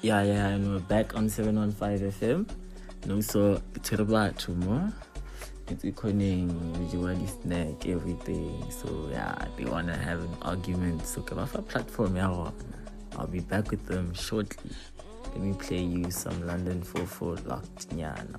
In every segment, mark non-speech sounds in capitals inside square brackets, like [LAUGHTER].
Yeah, yeah, and we're back on 715 FM. No, so Tirabatu mo. It's ikoning visually snack, everything. So yeah, they wanna have an argument. So come off a platform, yeah. I'll be back with them shortly. Let me play you some London 44 locked nyana.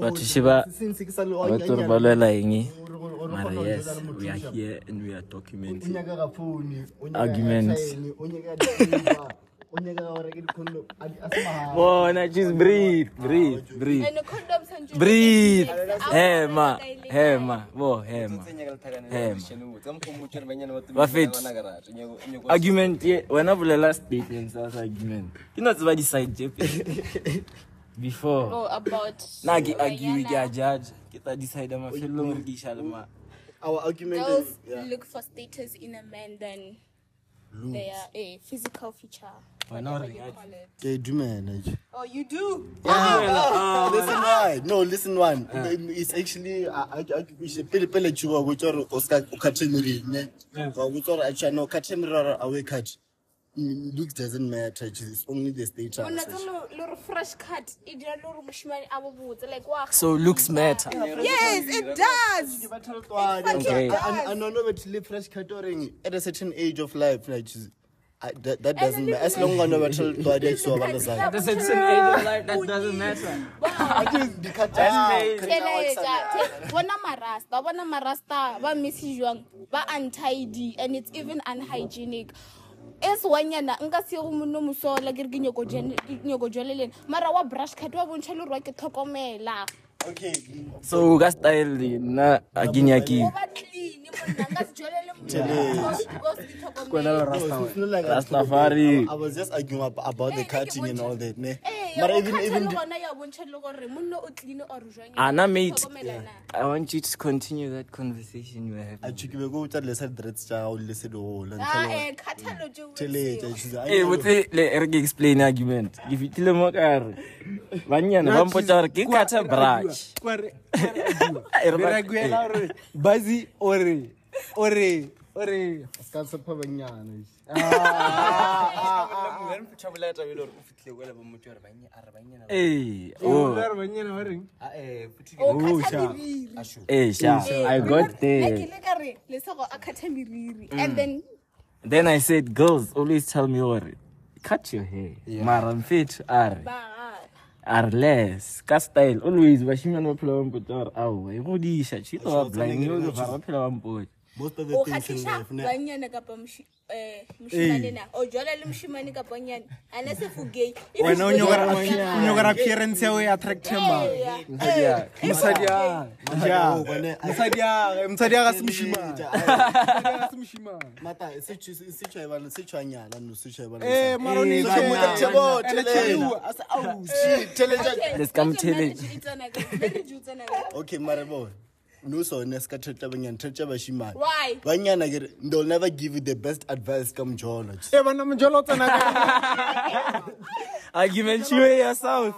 Batho sheba batho re ba lwela eng mara yes we are here and we are documenting arguments bona just breathe breathe breathe And the condoms and you- breathe Next hour, hema daily. hema bo hema hema bafethi argument ye wena bolela statement sa sa argument ke no tseba di-side tse pedi before Oh, about. na ke argue ke a Rihanna. judge ke tla decide mafelelong re ke iša le ma Our argument Girls is yeah. look for status in a man than their a physical feature. Wena o reng? Okay, do man. Oh, you do? Oh, oh, oh. [LAUGHS] listen ah. why no listen one it's actually I- I- I- it's pele pele chuwa go tsore o ska o khathe meriri ne ga go tsore a chano khathe meriri a we cut looks doesn't matter it's only the state Una tlo lo fresh cut. Dira lo re moshimane a bo botse like wa. so looks matter Yes, it does. Okay. I know that live fresh cutting at a certain age of life like I, that, that doesn't matter as long as I know that to to so about the side That's a certain age of life, that doesn't matter. I just the cut Theletsa, the- bona marasta bona marasta ba messy jwang ba untidy and it's even unhygienic e sewanyana nka se go monno mosola ke re ke nyoko jwalelena mara wa brush cut wa bontšha le gore wa ke tlhokomela okay So ka style na a ke nyaki. o ba clean monna nka se jwalele monna because ke tlhokomela. No, it's not like I- Rastafari. I was just arguing about the Eh, cutting and all that ne Eh, but even even the- gona ya bontšha le gore monno o clean or jwang Anna mate, Tlhokomela na. I want you to continue that conversation you were a having. chukibe go tsa le sa dreads tsa o le se do la Ah, ntlo eh, kgathalo tšeo o tele tseo. tsa chuza Eh, botse le re explain argument. Ke fitile mo ka re. Banyana ba mpotsa gore ke kata brush. Re ba- raguela gore bazi ore ore ore. Ska se pa banyana Eh, oh, re banyana ba oh. reng? O kgatha meriri. eh, sha, I got Nna there. ke ile ka re lesego a kgatha meriri mm. and then Then I said, girls always tell me, or cut your hair. Mara mfethu are ba are less. Ka style always bashimane ba phela ba mpotsa gore ao e godisha tshito ba blind ba phela ba. Most of the o things in kgatlhisa life ne banyana kapa moshi- eh, moshimane na? O jwala le moshimane kapa nyane a ne se fogei wena o nyokora o nyokora appearance ya o e attractive ma mosadi a ja mosadi a mosadi a ga se moshimane Mosadi a ga se moshimane mata se chu se chu ba se chu nyala no se chu ba eh mara o ne So, mo ka tshebo, Ene tele. tshebo, a se aus. tele tja- Let's come tell it. okay mara bo no so ne ska thetla banyana thetla bashimane Why? banyana ke they'll never give you the best advice come jolo eh bana mojolo o tsena ka Argument you ya south.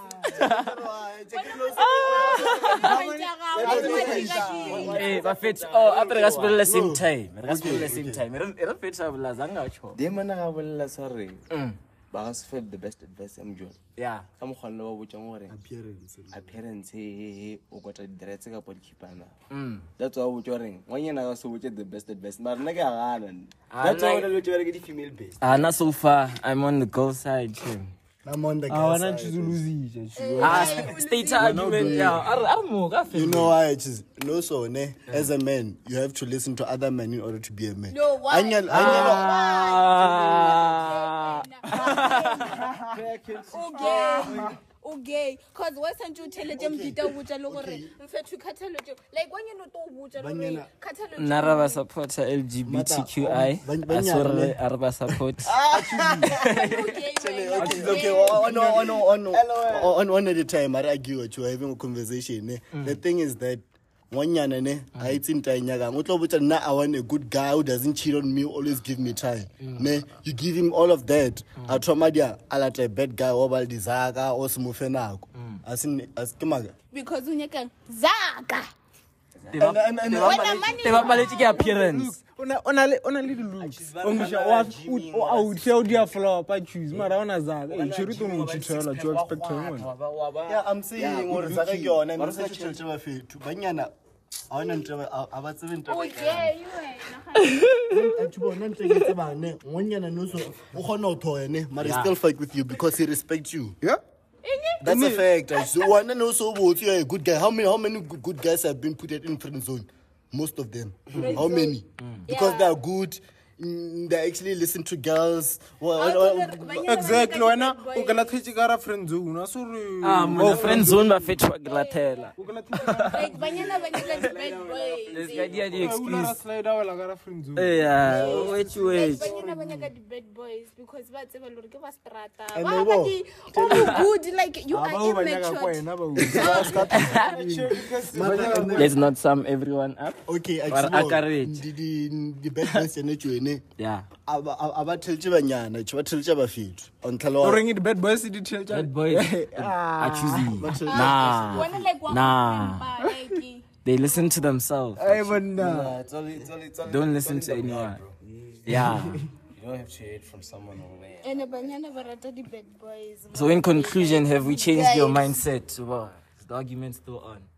Eh, ba fethu. Oh, ape re ka se bolele same time. Re ka se bolele same time. Re re fethu a bolela zanga tsho. de mana ga bolela sa re Mm. Ba ga se fe the best advice ya mojone Yeah. ka mokgwanle ba botsang gore appearance appearance e o kota didiretse kapa dikipana Mm. that's why o botsa goreng ngwanyana ka se botse the best advice mara nna ke a gana Ah, that's why nna- o na le botse ke di-female based Ah, not so far. I'm on the girl side. Too. i'm on the a wana guy side. tshizuluzisha Ah, state argument. Yeah. Are are mo ka you know why it is no so ne as a man you have to listen to other men in order to be a man No, why? Anyal- anyalo- Ah. [LAUGHS] o gay cause why santse o theletše mdita o botsa le gore mfetho kgathalo teo like wanyane o to o botsa le gore Banyana- kgathalo nna ra ba supporta lgbtqi Bany- a banyana sore ne- a re ba support. [LAUGHS] Ah! [LAUGHS] Okay, okay, one, one, one, one, one, one at a time. I argue with you having a conversation. Eh? Mm. The thing is that one yana ne, I it's in time yaga. Utlo buta na I want a good guy who doesn't cheat on me, always give me time. Ne, you give him all of that. I trauma dia alata a bad guy or baldizaga or smufenako. Asin askimaga. because o nyakang zaka And and and wena mane te bapaletse ke appearance o na le o na le di-looks ongisha o outšha o dia flopa choose mara o na zaka e tshwere tono o tshithela to expect ngone yeah, I'm saying or zaga ke yona ne se tshetse ba fetu. Banyana a wana ntwe a ba tsebe ntwe o gay wena batho bona ntle ke tsebane ngonyana no so o kgona ho thoya ne but he still fight with you because he respects you. Yeah. That's a fact. So one no so botse you're a good guy. How many how many good, good guys have been put in friend zone? Most of them. How many? because they are good. mm, they actually listen to girls. Well, How well, to well, the- banyana exactly ba wena nyaka o di-bad ka la boys. thetse ka ra friend zone a sore Ah, mona friend zone ba fetchwa ke latela. o ka la thetse banyana ba nyaka di-bad boys. Let's get the ra excuse. slide wela ka ra friend zone Yeah, wait, Like, wait. banyana ba di-bad boys because ba tseba le ke ba strata. Ba ba di- oh, good, like, you Ah, are bao ba nyaka kwa immature. wena ba [LAUGHS] [LAUGHS] Let's not sum everyone up. okay, But Yeah. a ba- a- a ba theletše banyana tšhe ba theletše bafetu on o tlhaloga reng di bad boys di tell Bad boys [LAUGHS] eh, ah, ah, are Nah. Nah. Eh. They listen to themselves. ai bonna Nah, it's only, it's only, it's only, Don't listen to the anyone. bro. Yeah. [LAUGHS] You don't have to hate from someone over there. ene banyana ba di-bad boys. So in conclusion, have we changed your mindset? Well, is the argument still on?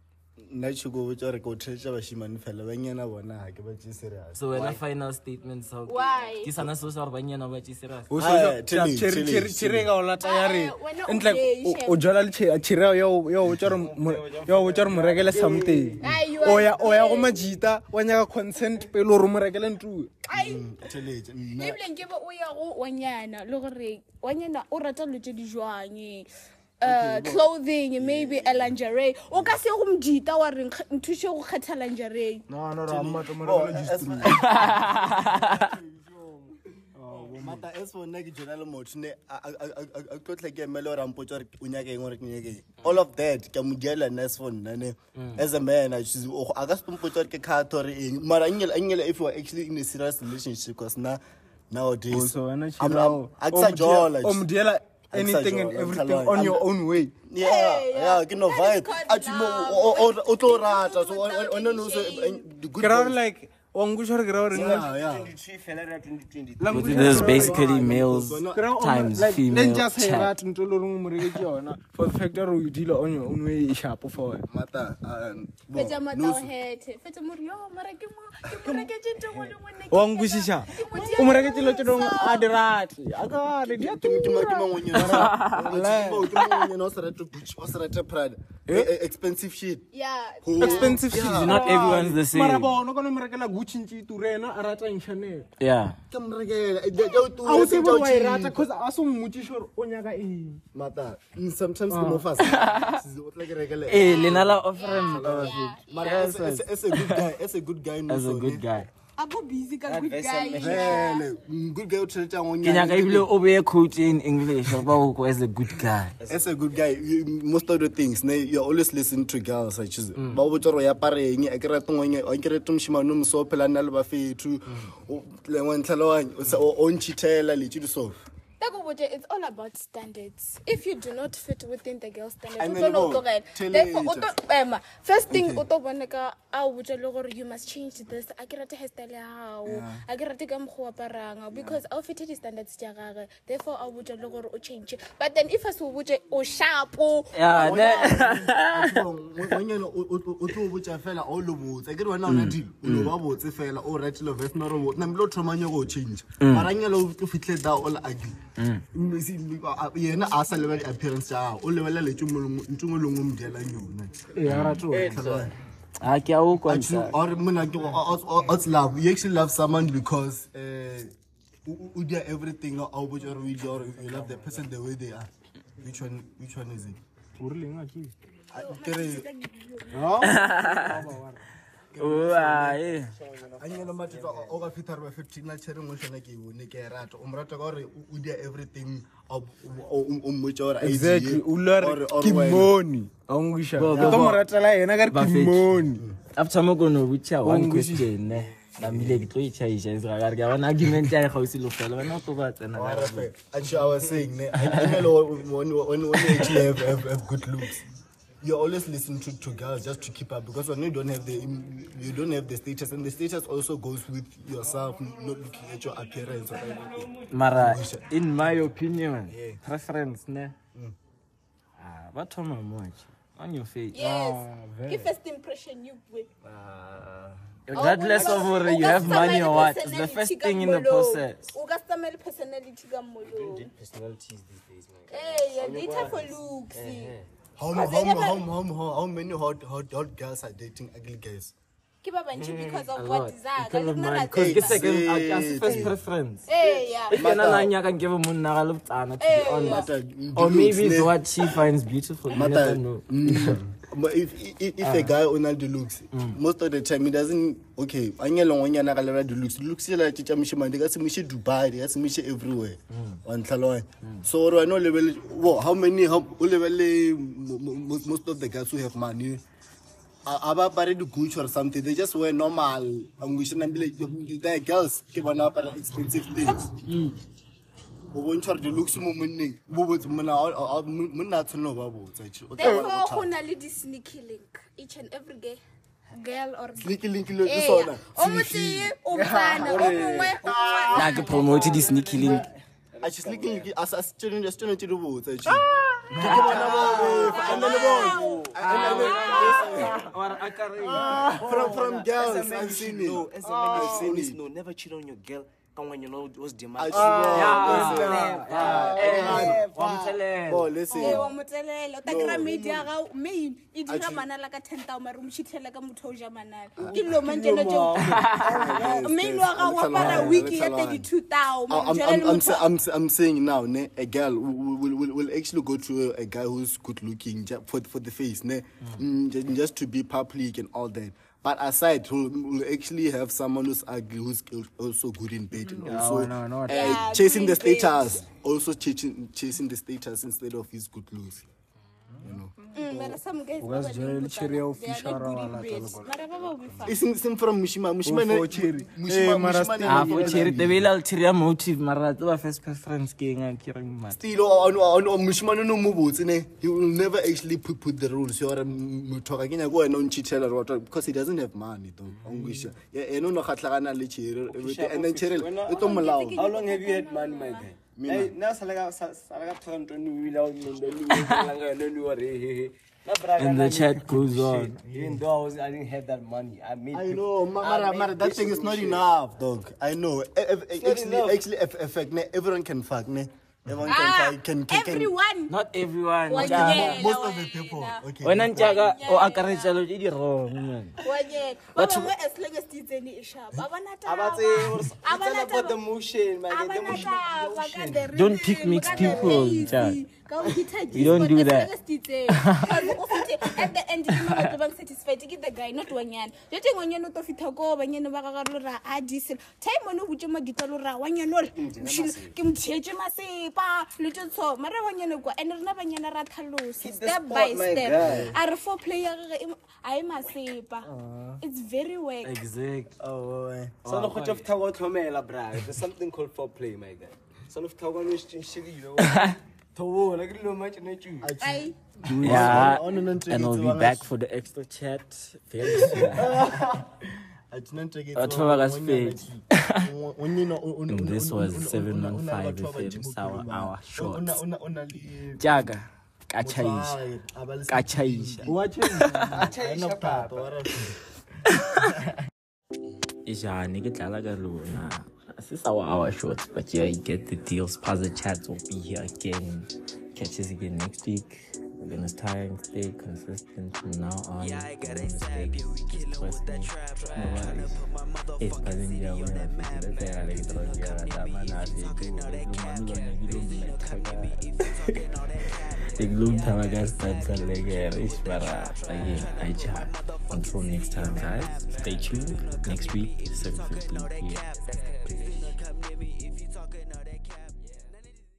Nna ke go botsa gore ke o theletša bašimane fela banyana bona ga ke batse serious. So when a final statement so Why? Ke sana so sa re banyana ba tše serious. o Ah, tell me, tell me, chere ka o lata ya re Ah, wena o entle patient. o jala chere ya o botsa gore mo rekele something. Ah, you o are ya o ya go majita wa nyaka consent pele gore mo rekele ntue theletše nna ebile ke be o ya go wanyana le gore wanyana o rata dilo tse di jwang uh, clothing maybe a lingerie. O ka se go mdita wa reng nthuše go kgetha lingerie? Oh, as- [LAUGHS] mata as for nna ke jona le motho ne a- a- a- a- a- a tlo tle ke emele gore ampotsa gore o nyakeng gore ke nyakeng. All of that ke a mo diela nna as for nna ne. As a man I choose- o- a ka se mpotsa gore ke kgato gore eng. Mara anyela anyela if you are actually in a serious relationship because na nowadays so wena I'm- I'm- a ke sa jola o mo diela anything and everything on your own way yeah Hey, yeah yeah. ke no That is vibe called a timo love. o o- o tlo Like, rata so without ona any no so shame. Eh, eh, the good ke ra gore boys. like wa nkutsa gore ke ra gore yeah yeah 23 fela ra 2020. La But nkutsa There's gore- basically males Ke Ke ra gore, times like, le female ntša sa e chat. rate ntho le goreng o mo reketse yona for the fact gore o dila on your own way e sharp for wena mata um, bo, fetsa no- mataohete fetsa more yo mara ke mo ke mo reketse ntho engwe le engwe nne ke wa fela- nkwešiša ke mo o mo diela reketse lo tse dingwe a di rate a ka re di a ke ke ma- ke mangwenyana Bo, ke mangwenyana o se rate Gucci, o se rate Prada. Eh, eh, expensive shit yeah Who- expensive shit Yeah. Not everyone's the mara same. bona kone mo rekela uchintshi turena a rata inshanele ke morekelaaou tsebe wa e rata cause a se mmotšiše gore o nyaka eng ee lenala ofrem as a good guy. As a good guy a good guy. a bo busy ka good Advice guy and yeah. Vele, mm, good guy o theletša ngonyane. Ke nyaka ebile o beye quote in English about go as a good guy. as a good guy you, most of the things ne you always listen to girls I choose ba o botsa gore o apara eng a ke rate ngwenye a ke rate moshimane o moso phela nna le bafethu o lengwe ntlhaloganye o se- o o ntšhithela le tše so Tako bote, it's all about standards. If you do not fit within the girl Emma, first thing o tlo bona ka a botsa le gore you must change this. A ke rate hairstyle ya hao. A ke rate ka mokgwa o aparang. Because a o fete di-standards tša gagwe. Therefore, a o botsa le gore o change. But then if a se o botse [LAUGHS] o sharp o Yeah, ne- ngwenyane o tlo o botsa fela o lo botsa ke re wena o ratile o lo ba botse fela o ratile vest mara o namile o thomanya go o change. Maranyela o fitlhe da le ugly. Mm, Ah, love you actually love someone because uh you everything you love the person the way they are which one which one is it ke re- Oh, ah, eh. a nyela mathetlo o ka fitlha re ba fifteen a tšhere ngwe sona ke e bone ke e rata o mo rata ka gore o dia everything o o mmotsa gore a e exactly die, o lare or- or ke wena. moni a o nkweša Bo- ke bo- tlo mo bo- ratela ena ka re ke Bafetši. moni After mo kono botša one nkwešiša. question ne. Namile ke tlo e tšhaiša se ga ka re ke a bona argument ya e gausi le fela wena o tlo ba tsena ka Mara gare. fe, actually, I was saying, ne, I, I know when, when, when you actually have, have, have good looks, you always listen to, to girls just to keep up because when you don't have the you don't have the status and the status also goes with yourself not looking at your appearance or everything. mara in my opinion preference ne mm. ah ba thoma much on your face yes. Ah, Ke first impression you with. Ah. Oh, regardless oh, of whether oh, you have money or what it's the first thing in the process O ka personality ka molong. Personalities these days, man. Hey, you data for looks. How, how, how, how, how, how many hot, hot, hot girls are dating ugly guys? ke ba bantši because of lot. what zaka Because le of nna mine. ra 'Cause ke tseba. a- a- first preference. Eh, yeah. If yena Mata- na nyaka nke bo monna ga to be Eh, honest. Or maybe it's what she finds beautiful. You Mata, never know. [LAUGHS] mm, but if if, if a ah. guy owner the looks, mm. most of the time he doesn't. Okay, anya long anya na kalera the looks. Looks la chicha mishima. They got mishi Dubai. They got mishi everywhere. Mm. On Tlaloy. Mm. So I know level. Whoa, how many? How level? mo- mo- Most most of the guys who have money. aba apare di-gucci or something they just wear normal angwishanambile the girls ke bona apara expensive things o bontšha gore di-looks mo monneng bo botse monna a- a- a- monna a tshwanela go ba botsa tjhe. O tla bona therefore go na le di-sneaky link each and every gay girl or Sneaky link le le Eya. sona o motee o mfana o mongwe o mfana. Na ke promote di-sneaky link. a tjhe sneaky link a se- a se tsone- a se tsone tše di botsa tjhe. Ke ke bona bo- and then bo- and then- from from girls As a I've you seen should know. it As a man, you I've seen it know. Never cheat on your girl. Come when you know what's the I match. Oh, listen. Eh, wa motelela o ta kry-a maid ya gago. Main e dira manala ka ten tao mare o mošitlhele ka motho o ja manala. Ah, ke dilo mantele teo main wa gago wa para wiki ya thirty-two tao I'm, I'm, I'm, I'm, sa- I'm, sa- I'm saying now, ne, a girl will, will, will, will actually go to a, guy who's good looking ju- for, for the face, ne, mm. mm ju- just to be public and all that. But aside, will will actually have someone who's ugly, who's also good in bed, and also no, no. uh, Yeah, chasing the good bed. status, also chasing chasing the status instead of his good looks. You know, Guys, Joel Cherry ya o fishara wa la tsa it's same from Mushima. Mushima, Oh, ne- for Cherry. Mushima, Eh, mara Mushima, ne- Ah, for cherry, the way ulterior motive, mara tseba first preference ke eng a ke reng mara. still on on on moshimane no mo botse ne he will never actually put put the rules. Yore motho ga kenya ko wena o ntšhithela re batla because he doesn't have money though. Ongwisha ene o no kgatlhagana le cherry and then cherry e tlo molao Salaga salaga no. And the chat goes on. Even though I was, I didn't have that money. I made. I know, ma- I mara, mara, that thing is not enough, dog. I know. Actually, enough. actually, eff- effect, ne, everyone can fuck, ne. Everyone can Ah, fuck, can, can, can. everyone Not everyone. Wa ja. nyela Most of the people, okay. Wena ntjaka o akaretsa lo tse di wrong man. Wa nyela. as long as di tsene e sharp a bona I was it's A bona about the motion, my The motion. taba ka the Don't pick mixed people, lazy, Jack. ka go hit a You don't G-spot, do as that. long as di tsene. Cause o fitlhe, at the end, ke mang batho bang satisfied ke the guy not wanyana je teng wanyana o tlo fitlha ko banyane ba gaga lo ra a diesel time one o botse madita lo ra wanyana ore ke motšhetše masepa le tše tsho mare wanyane kwa and rena banyana ra tlhalosa Hit the step by spot, my step guy. a re four player a e masepa it's very work Exact. Oh, eh. Son of Hof Tower Tomela, bra. There's something called foreplay, my guy. Son of Tower is shitty, you know. [LAUGHS] Towo, like little much in you. Yeah. And I'll be back for the extra chat very soon. [LAUGHS] And this o- o- was o- o- o- 715 o- o- o- o- FM, Sour Hour Shorts. Jaga, ka motho chaisha. a- a ba le Ka chaisha. Ha ena bothata, wa ra- Ijani ke dlala ka lona. This is our hour shorts, but yeah, you get the deals. Spaza chats will be here again. Catch us again next week. We're gonna try and stay consistent from now on. Yeah, I got it. Just trust me. No worries. It's buzzing yeah, [LAUGHS] we have to do that. I like it. Yeah, that man, I did do. Lumami lo ngi lo ngi Iglum tamagas tanka lege rish bara again I chat. Until next time guys, stay tuned. Next week, 7.15 p.m.